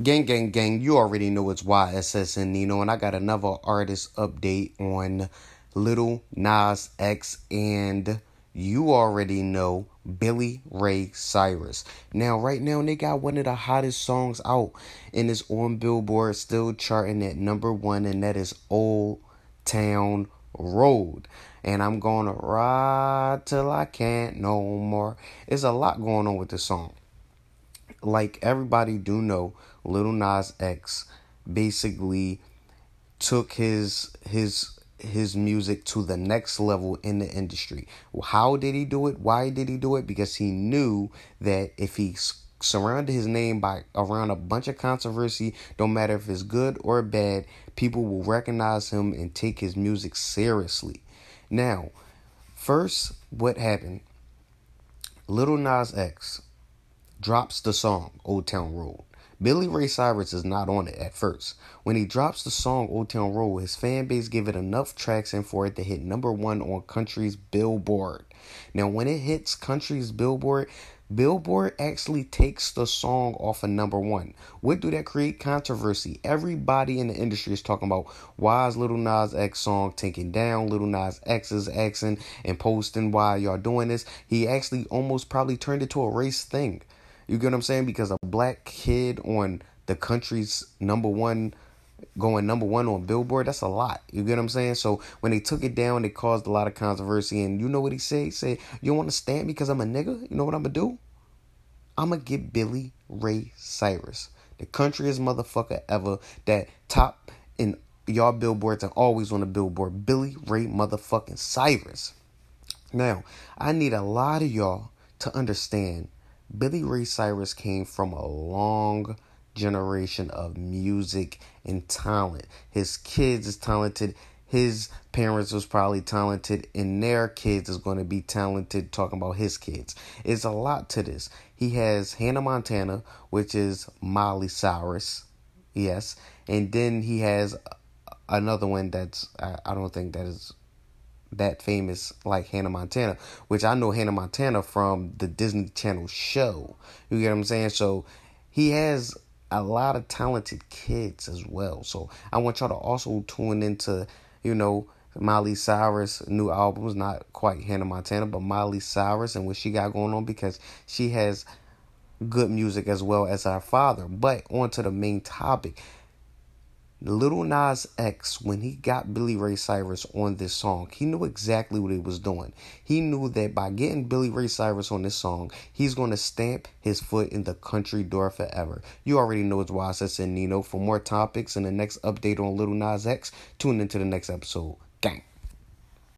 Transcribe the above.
Gang, gang, gang, you already know it's YSS and Nino, and I got another artist update on Little Nas X, and you already know Billy Ray Cyrus. Now, right now, they got one of the hottest songs out, and it's on Billboard, still charting at number one, and that is Old Town Road. And I'm gonna ride till I can't no more. There's a lot going on with this song like everybody do know, Little Nas X basically took his his his music to the next level in the industry. How did he do it? Why did he do it? Because he knew that if he surrounded his name by around a bunch of controversy, don't matter if it's good or bad, people will recognize him and take his music seriously. Now, first, what happened? Little Nas X drops the song Old Town Road. Billy Ray Cyrus is not on it at first. When he drops the song Old Town Road, his fan base give it enough traction for it to hit number one on country's Billboard. Now, when it hits country's Billboard, Billboard actually takes the song off of number one. What do that create? Controversy. Everybody in the industry is talking about why is Little Nas X song taken down? Little Nas X is and posting why y'all doing this. He actually almost probably turned it to a race thing. You get what I'm saying? Because a black kid on the country's number one going number one on Billboard, that's a lot. You get what I'm saying? So when they took it down, it caused a lot of controversy. And you know what he said? He said, You want to stand because I'm a nigga? You know what I'm going to do? I'm going to get Billy Ray Cyrus, the countryest motherfucker ever, that top in y'all billboards and always on the billboard. Billy Ray motherfucking Cyrus. Now, I need a lot of y'all to understand Billy Ray Cyrus came from a long generation of music and talent. His kids is talented. His parents was probably talented, and their kids is going to be talented. Talking about his kids, it's a lot to this. He has Hannah Montana, which is Molly Cyrus, yes, and then he has another one that's I, I don't think that is that famous like Hannah Montana, which I know Hannah Montana from the Disney Channel show. You get what I'm saying? So he has a lot of talented kids as well. So I want y'all to also tune into, you know, Miley Cyrus new albums, not quite Hannah Montana, but Miley Cyrus and what she got going on because she has good music as well as our father. But on to the main topic. Little Nas X, when he got Billy Ray Cyrus on this song, he knew exactly what he was doing. He knew that by getting Billy Ray Cyrus on this song, he's going to stamp his foot in the country door forever. You already know it's why I said Nino. For more topics and the next update on Little Nas X, tune into the next episode. Gang.